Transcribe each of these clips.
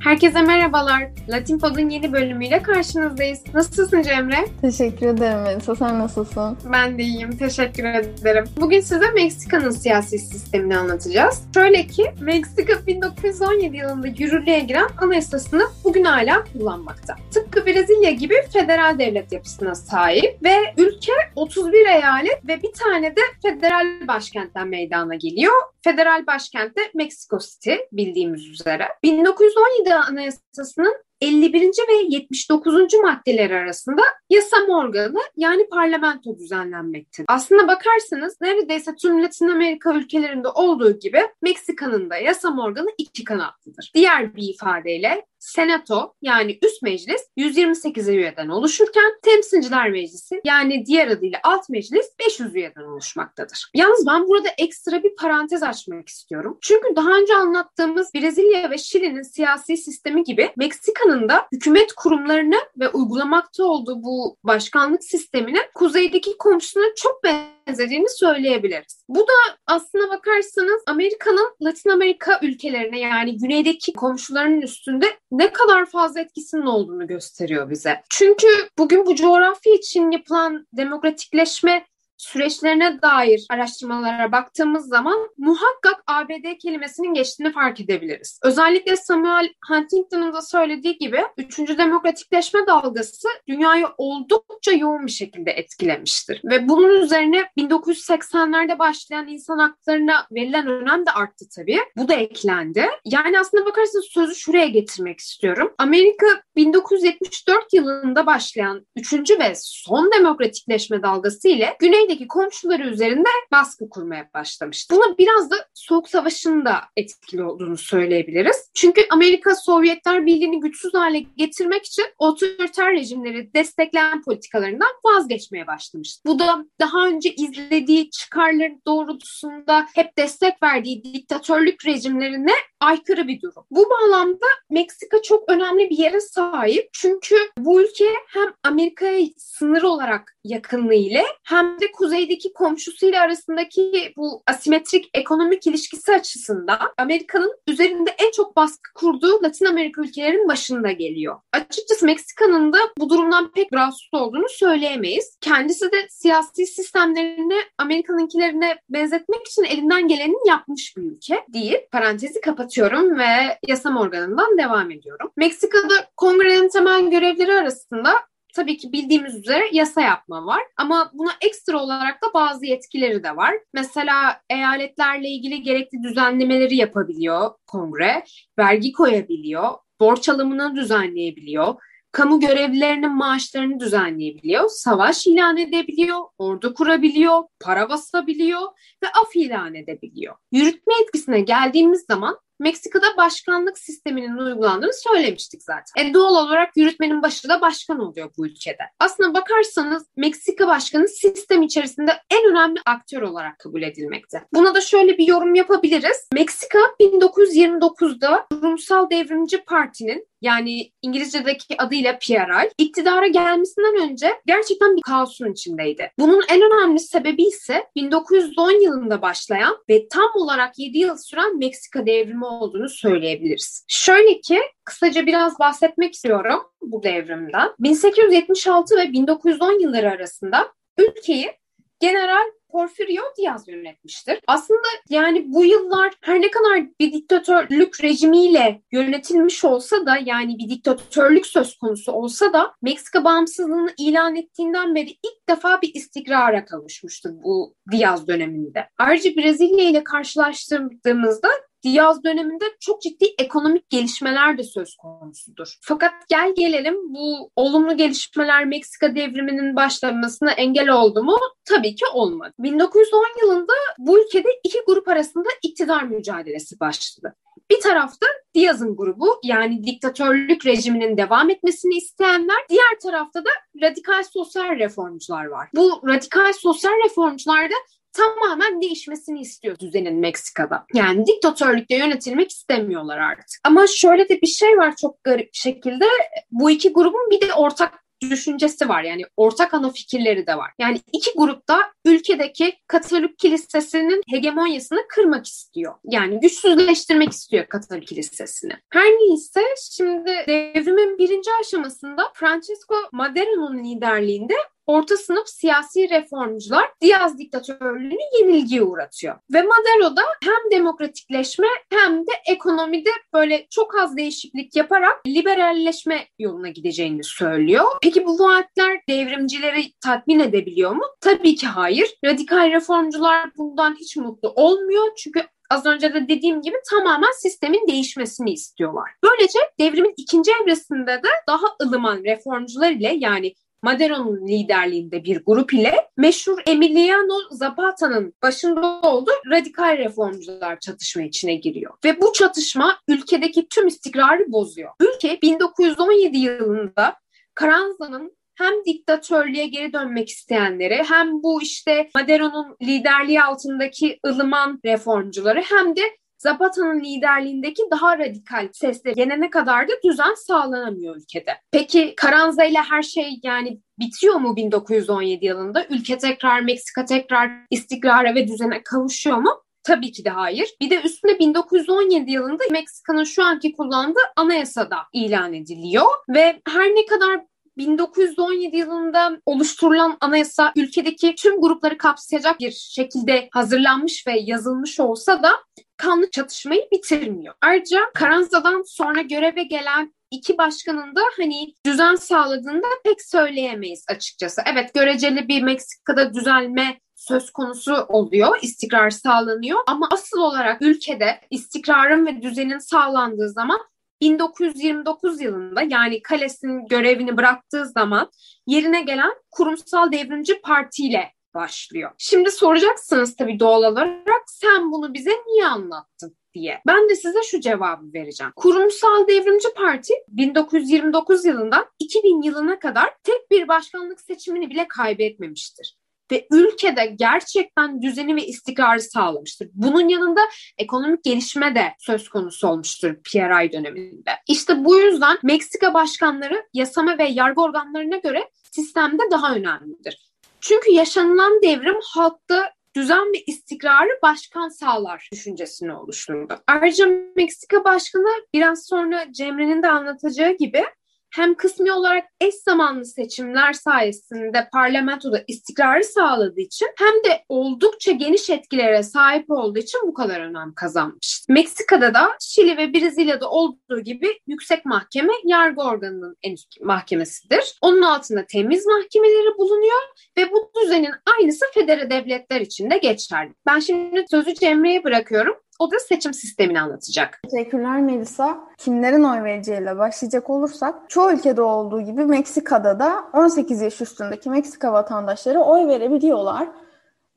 Herkese merhabalar. Latin Pod'un yeni bölümüyle karşınızdayız. Nasılsın Cemre? Teşekkür ederim Elisa. Sen nasılsın? Ben de iyiyim. Teşekkür ederim. Bugün size Meksika'nın siyasi sistemini anlatacağız. Şöyle ki Meksika 1917 yılında yürürlüğe giren anayasasını bugün hala kullanmakta. Tıpkı Brezilya gibi federal devlet yapısına sahip ve ülke 31 eyalet ve bir tane de federal başkentten meydana geliyor. Federal başkent de Mexico City bildiğimiz üzere. 1917 Anayasası'nın 51. ve 79. maddeler arasında yasam organı yani parlamento düzenlenmektedir. Aslına bakarsanız neredeyse tüm Latin Amerika ülkelerinde olduğu gibi Meksika'nın da yasam organı iki kanatlıdır. Diğer bir ifadeyle Senato yani üst meclis 128 üyeden oluşurken temsilciler meclisi yani diğer adıyla alt meclis 500 üyeden oluşmaktadır. Yalnız ben burada ekstra bir parantez açmak istiyorum. Çünkü daha önce anlattığımız Brezilya ve Şili'nin siyasi sistemi gibi Meksika'nın da hükümet kurumlarını ve uygulamakta olduğu bu başkanlık sisteminin kuzeydeki komşusuna çok benzediğini söyleyebiliriz. Bu da aslına bakarsanız Amerika'nın Latin Amerika ülkelerine yani güneydeki komşularının üstünde ne kadar fazla etkisinin olduğunu gösteriyor bize. Çünkü bugün bu coğrafya için yapılan demokratikleşme süreçlerine dair araştırmalara baktığımız zaman muhakkak ABD kelimesinin geçtiğini fark edebiliriz. Özellikle Samuel Huntington'un da söylediği gibi 3. demokratikleşme dalgası dünyayı oldukça yoğun bir şekilde etkilemiştir. Ve bunun üzerine 1980'lerde başlayan insan haklarına verilen önem de arttı tabii. Bu da eklendi. Yani aslında bakarsanız sözü şuraya getirmek istiyorum. Amerika 1974 yılında başlayan 3. ve son demokratikleşme dalgası ile Güney kuzeydeki komşuları üzerinde baskı kurmaya başlamıştı. Buna biraz da Soğuk Savaş'ın da etkili olduğunu söyleyebiliriz. Çünkü Amerika Sovyetler Birliği'ni güçsüz hale getirmek için otoriter rejimleri destekleyen politikalarından vazgeçmeye başlamıştı. Bu da daha önce izlediği çıkarları doğrultusunda hep destek verdiği diktatörlük rejimlerine aykırı bir durum. Bu bağlamda Meksika çok önemli bir yere sahip. Çünkü bu ülke hem Amerika'ya sınır olarak yakınlığı ile hem de kuzeydeki komşusuyla arasındaki bu asimetrik ekonomik ilişkisi açısından Amerika'nın üzerinde en çok baskı kurduğu Latin Amerika ülkelerinin başında geliyor. Açıkçası Meksika'nın da bu durumdan pek rahatsız olduğunu söyleyemeyiz. Kendisi de siyasi sistemlerini Amerika'nınkilerine benzetmek için elinden geleni yapmış bir ülke deyip parantezi kapatıyorum ve yasam organından devam ediyorum. Meksika'da kongrenin temel görevleri arasında tabii ki bildiğimiz üzere yasa yapma var. Ama buna ekstra olarak da bazı yetkileri de var. Mesela eyaletlerle ilgili gerekli düzenlemeleri yapabiliyor kongre, vergi koyabiliyor, borç alımını düzenleyebiliyor, kamu görevlilerinin maaşlarını düzenleyebiliyor, savaş ilan edebiliyor, ordu kurabiliyor, para basabiliyor ve af ilan edebiliyor. Yürütme etkisine geldiğimiz zaman Meksika'da başkanlık sisteminin uygulandığını söylemiştik zaten. E doğal olarak yürütmenin başı da başkan oluyor bu ülkede. Aslına bakarsanız Meksika başkanı sistem içerisinde en önemli aktör olarak kabul edilmekte. Buna da şöyle bir yorum yapabiliriz. Meksika 1929'da Rumsal Devrimci Parti'nin yani İngilizce'deki adıyla PRI iktidara gelmesinden önce gerçekten bir kaosun içindeydi. Bunun en önemli sebebi ise 1910 yılında başlayan ve tam olarak 7 yıl süren Meksika devrimi olduğunu söyleyebiliriz. Şöyle ki kısaca biraz bahsetmek istiyorum bu devrimden. 1876 ve 1910 yılları arasında ülkeyi General Porfirio Diaz yönetmiştir. Aslında yani bu yıllar her ne kadar bir diktatörlük rejimiyle yönetilmiş olsa da yani bir diktatörlük söz konusu olsa da Meksika bağımsızlığını ilan ettiğinden beri ilk defa bir istikrara kavuşmuştur bu Diaz döneminde. Ayrıca Brezilya ile karşılaştırdığımızda Diaz döneminde çok ciddi ekonomik gelişmeler de söz konusudur. Fakat gel gelelim bu olumlu gelişmeler Meksika devriminin başlamasına engel oldu mu? Tabii ki olmadı. 1910 yılında bu ülkede iki grup arasında iktidar mücadelesi başladı. Bir tarafta Diaz'ın grubu yani diktatörlük rejiminin devam etmesini isteyenler, diğer tarafta da radikal sosyal reformcular var. Bu radikal sosyal reformcular da tamamen değişmesini istiyor düzenin Meksika'da. Yani diktatörlükte yönetilmek istemiyorlar artık. Ama şöyle de bir şey var çok garip bir şekilde. Bu iki grubun bir de ortak düşüncesi var. Yani ortak ana fikirleri de var. Yani iki grupta ülkedeki Katolik kilisesinin hegemonyasını kırmak istiyor. Yani güçsüzleştirmek istiyor Katolik kilisesini. Her neyse şimdi devrimin birinci aşamasında Francesco Madero'nun liderliğinde orta sınıf siyasi reformcular Diaz diktatörlüğünü yenilgiye uğratıyor. Ve Madero da hem demokratikleşme hem de ekonomide böyle çok az değişiklik yaparak liberalleşme yoluna gideceğini söylüyor. Peki bu vaatler devrimcileri tatmin edebiliyor mu? Tabii ki hayır. Radikal reformcular bundan hiç mutlu olmuyor. Çünkü az önce de dediğim gibi tamamen sistemin değişmesini istiyorlar. Böylece devrimin ikinci evresinde de daha ılıman reformcular ile yani Madero'nun liderliğinde bir grup ile meşhur Emiliano Zapata'nın başında olduğu radikal reformcular çatışma içine giriyor. Ve bu çatışma ülkedeki tüm istikrarı bozuyor. Ülke 1917 yılında Carranza'nın hem diktatörlüğe geri dönmek isteyenleri hem bu işte Madero'nun liderliği altındaki ılıman reformcuları hem de Zapata'nın liderliğindeki daha radikal sesle yenene kadar da düzen sağlanamıyor ülkede. Peki Karanza ile her şey yani bitiyor mu 1917 yılında? Ülke tekrar, Meksika tekrar istikrara ve düzene kavuşuyor mu? Tabii ki de hayır. Bir de üstüne 1917 yılında Meksika'nın şu anki kullandığı anayasada ilan ediliyor ve her ne kadar 1917 yılında oluşturulan anayasa ülkedeki tüm grupları kapsayacak bir şekilde hazırlanmış ve yazılmış olsa da kanlı çatışmayı bitirmiyor. Ayrıca Karanza'dan sonra göreve gelen iki başkanın da hani düzen sağladığını da pek söyleyemeyiz açıkçası. Evet göreceli bir Meksika'da düzelme söz konusu oluyor, istikrar sağlanıyor ama asıl olarak ülkede istikrarın ve düzenin sağlandığı zaman 1929 yılında yani Kales'in görevini bıraktığı zaman yerine gelen Kurumsal Devrimci Parti ile başlıyor. Şimdi soracaksınız tabii doğal olarak sen bunu bize niye anlattın? diye. Ben de size şu cevabı vereceğim. Kurumsal Devrimci Parti 1929 yılından 2000 yılına kadar tek bir başkanlık seçimini bile kaybetmemiştir ve ülkede gerçekten düzeni ve istikrarı sağlamıştır. Bunun yanında ekonomik gelişme de söz konusu olmuştur PRI döneminde. İşte bu yüzden Meksika başkanları yasama ve yargı organlarına göre sistemde daha önemlidir. Çünkü yaşanılan devrim halkta düzen ve istikrarı başkan sağlar düşüncesini oluşturdu. Ayrıca Meksika başkanı biraz sonra Cemre'nin de anlatacağı gibi hem kısmi olarak eş zamanlı seçimler sayesinde parlamentoda istikrarı sağladığı için hem de oldukça geniş etkilere sahip olduğu için bu kadar önem kazanmış. Meksika'da da Şili ve Brezilya'da olduğu gibi yüksek mahkeme yargı organının en üst mahkemesidir. Onun altında temiz mahkemeleri bulunuyor ve bu düzenin aynısı federe devletler için de geçerli. Ben şimdi sözü Cemre'ye bırakıyorum. O da seçim sistemini anlatacak. Teşekkürler Melisa. Kimlerin oy vereceğiyle başlayacak olursak çoğu ülkede olduğu gibi Meksika'da da 18 yaş üstündeki Meksika vatandaşları oy verebiliyorlar.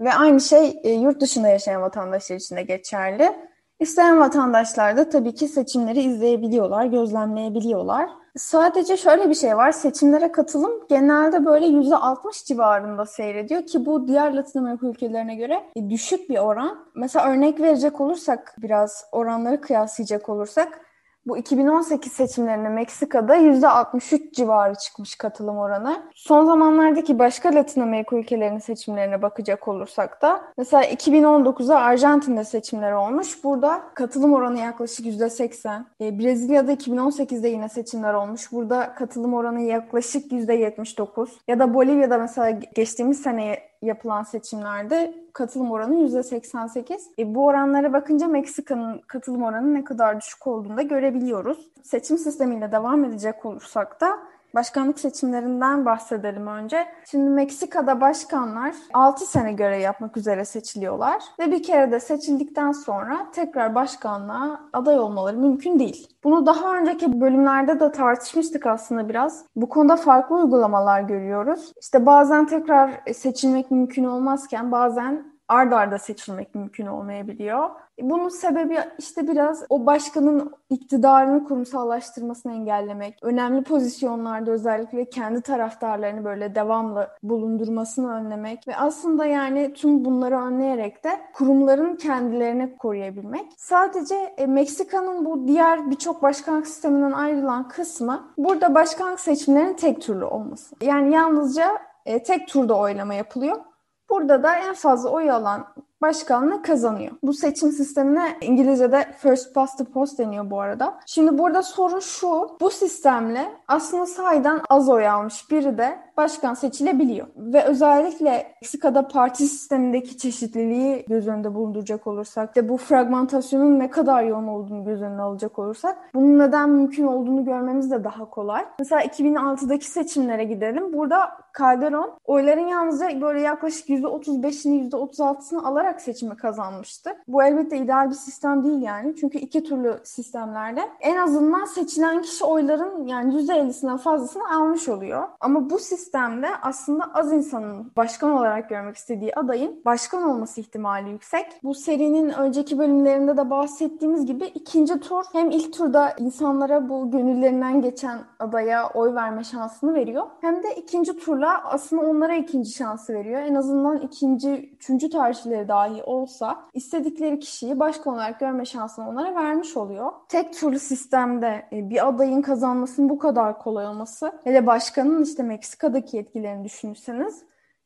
Ve aynı şey e, yurt dışında yaşayan vatandaşlar için de geçerli. İsteyen vatandaşlar da tabii ki seçimleri izleyebiliyorlar, gözlemleyebiliyorlar. Sadece şöyle bir şey var. Seçimlere katılım genelde böyle %60 civarında seyrediyor ki bu diğer Latin Amerika ülkelerine göre e, düşük bir oran. Mesela örnek verecek olursak biraz oranları kıyaslayacak olursak bu 2018 seçimlerinde Meksika'da %63 civarı çıkmış katılım oranı. Son zamanlardaki başka Latin Amerika ülkelerinin seçimlerine bakacak olursak da mesela 2019'da Arjantin'de seçimler olmuş. Burada katılım oranı yaklaşık %80. E, Brezilya'da 2018'de yine seçimler olmuş. Burada katılım oranı yaklaşık %79. Ya da Bolivya'da mesela geçtiğimiz sene yapılan seçimlerde katılım oranı %88. E, bu oranlara bakınca Meksika'nın katılım oranı ne kadar düşük olduğunu da görebiliyoruz. Seçim sistemiyle devam edecek olursak da Başkanlık seçimlerinden bahsedelim önce. Şimdi Meksika'da başkanlar 6 sene görev yapmak üzere seçiliyorlar ve bir kere de seçildikten sonra tekrar başkanlığa aday olmaları mümkün değil. Bunu daha önceki bölümlerde de tartışmıştık aslında biraz. Bu konuda farklı uygulamalar görüyoruz. İşte bazen tekrar seçilmek mümkün olmazken bazen ard arda seçilmek mümkün olmayabiliyor. Bunun sebebi işte biraz o başkanın iktidarını kurumsallaştırmasını engellemek, önemli pozisyonlarda özellikle kendi taraftarlarını böyle devamlı bulundurmasını önlemek ve aslında yani tüm bunları önleyerek de kurumların kendilerini koruyabilmek. Sadece e, Meksika'nın bu diğer birçok başkanlık sisteminden ayrılan kısmı burada başkanlık seçimlerinin tek türlü olması. Yani yalnızca e, tek turda oylama yapılıyor. Burada da en fazla oy alan başkanlığı kazanıyor. Bu seçim sistemine İngilizce'de first past the post deniyor bu arada. Şimdi burada soru şu. Bu sistemle aslında sahiden az oy almış biri de başkan seçilebiliyor. Ve özellikle Meksika'da parti sistemindeki çeşitliliği göz önünde bulunduracak olursak ve bu fragmentasyonun ne kadar yoğun olduğunu göz önüne alacak olursak bunun neden mümkün olduğunu görmemiz de daha kolay. Mesela 2006'daki seçimlere gidelim. Burada Calderon oyların yalnızca böyle yaklaşık %35'ini %36'sını alarak seçimi kazanmıştı. Bu elbette ideal bir sistem değil yani. Çünkü iki türlü sistemlerde en azından seçilen kişi oyların yani %50'sinden fazlasını almış oluyor. Ama bu sistem sistemde aslında az insanın başkan olarak görmek istediği adayın başkan olması ihtimali yüksek. Bu serinin önceki bölümlerinde de bahsettiğimiz gibi ikinci tur hem ilk turda insanlara bu gönüllerinden geçen adaya oy verme şansını veriyor. Hem de ikinci turla aslında onlara ikinci şansı veriyor. En azından ikinci, üçüncü tercihleri dahi olsa istedikleri kişiyi başkan olarak görme şansını onlara vermiş oluyor. Tek turlu sistemde e, bir adayın kazanmasının bu kadar kolay olması hele başkanın işte Meksika'da buradaki etkilerini düşünürseniz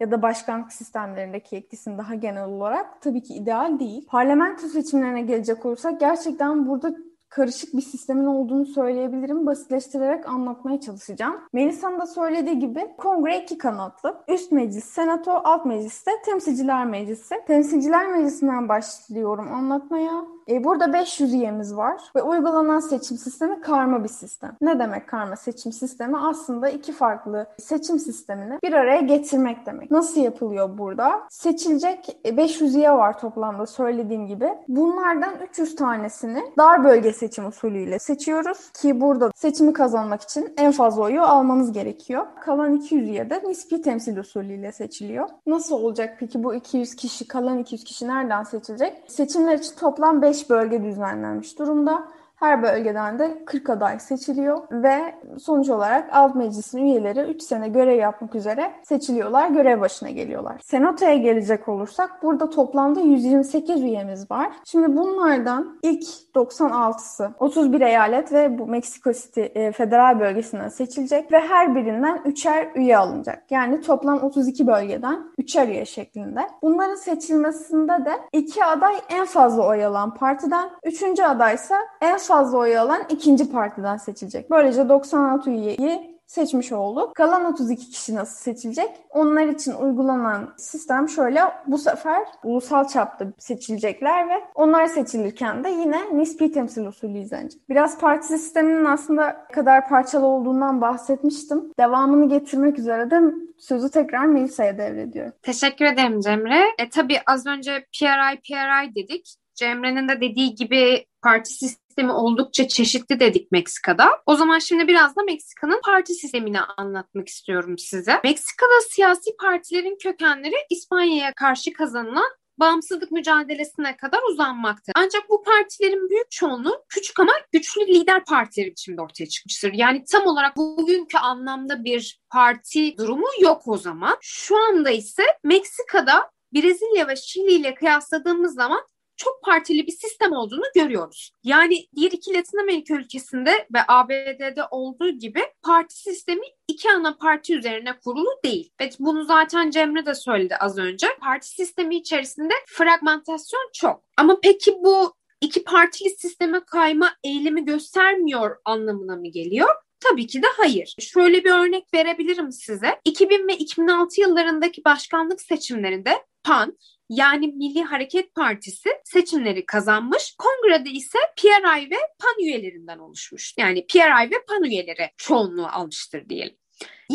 ya da başkanlık sistemlerindeki etkisini daha genel olarak tabii ki ideal değil. Parlamento seçimlerine gelecek olursak gerçekten burada karışık bir sistemin olduğunu söyleyebilirim. Basitleştirerek anlatmaya çalışacağım. Melisa'nın da söylediği gibi kongre iki kanatlı. Üst meclis, senato, alt meclis de temsilciler meclisi. Temsilciler meclisinden başlıyorum anlatmaya. E, burada 500 üyemiz var ve uygulanan seçim sistemi karma bir sistem. Ne demek karma seçim sistemi? Aslında iki farklı seçim sistemini bir araya getirmek demek. Nasıl yapılıyor burada? Seçilecek 500 üye var toplamda söylediğim gibi. Bunlardan 300 tanesini dar bölge seçim usulüyle seçiyoruz ki burada seçimi kazanmak için en fazla oyu almanız gerekiyor. Kalan 200 üye de nispi temsil usulüyle seçiliyor. Nasıl olacak peki bu 200 kişi, kalan 200 kişi nereden seçilecek? Seçimler için toplam 5 5 bölge düzenlenmiş durumda. Her bölgeden de 40 aday seçiliyor ve sonuç olarak alt meclisin üyeleri 3 sene görev yapmak üzere seçiliyorlar, görev başına geliyorlar. Senato'ya gelecek olursak burada toplamda 128 üyemiz var. Şimdi bunlardan ilk 96'sı 31 eyalet ve bu Meksiko City e, federal bölgesinden seçilecek ve her birinden 3'er üye alınacak. Yani toplam 32 bölgeden 3'er üye şeklinde. Bunların seçilmesinde de iki aday en fazla oy alan partiden, üçüncü adaysa en fazla oy alan ikinci partiden seçilecek. Böylece 96 üyeyi seçmiş olduk. Kalan 32 kişi nasıl seçilecek? Onlar için uygulanan sistem şöyle. Bu sefer ulusal çapta seçilecekler ve onlar seçilirken de yine nispi temsil usulü izlenecek. Biraz parti sisteminin aslında kadar parçalı olduğundan bahsetmiştim. Devamını getirmek üzere de sözü tekrar Melisa'ya devrediyorum. Teşekkür ederim Cemre. E, tabii az önce PRI PRI dedik. Cemre'nin de dediği gibi parti sistemi oldukça çeşitli dedik Meksika'da. O zaman şimdi biraz da Meksika'nın parti sistemini anlatmak istiyorum size. Meksika'da siyasi partilerin kökenleri İspanya'ya karşı kazanılan bağımsızlık mücadelesine kadar uzanmaktadır. Ancak bu partilerin büyük çoğunluğu küçük ama güçlü lider partileri biçimde ortaya çıkmıştır. Yani tam olarak bugünkü anlamda bir parti durumu yok o zaman. Şu anda ise Meksika'da Brezilya ve Şili ile kıyasladığımız zaman çok partili bir sistem olduğunu görüyoruz. Yani diğer iki Latin Amerika ülkesinde ve ABD'de olduğu gibi parti sistemi iki ana parti üzerine kurulu değil. Ve bunu zaten Cemre de söyledi az önce. Parti sistemi içerisinde fragmentasyon çok. Ama peki bu iki partili sisteme kayma eğilimi göstermiyor anlamına mı geliyor? Tabii ki de hayır. Şöyle bir örnek verebilirim size. 2000 ve 2006 yıllarındaki başkanlık seçimlerinde PAN yani Milli Hareket Partisi seçimleri kazanmış. Kongrede ise PRI ve PAN üyelerinden oluşmuş. Yani PRI ve PAN üyeleri çoğunluğu almıştır diyelim.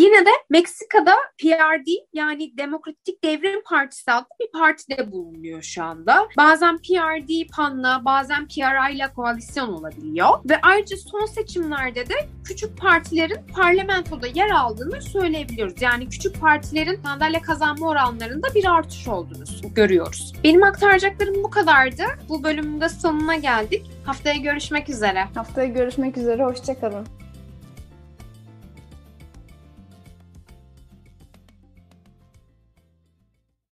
Yine de Meksika'da PRD yani Demokratik Devrim Partisi adlı bir partide bulunuyor şu anda. Bazen PRD PAN'la bazen PRI ile koalisyon olabiliyor. Ve ayrıca son seçimlerde de küçük partilerin parlamentoda yer aldığını söyleyebiliyoruz. Yani küçük partilerin sandalye kazanma oranlarında bir artış olduğunu görüyoruz. Benim aktaracaklarım bu kadardı. Bu bölümün de sonuna geldik. Haftaya görüşmek üzere. Haftaya görüşmek üzere. Hoşçakalın.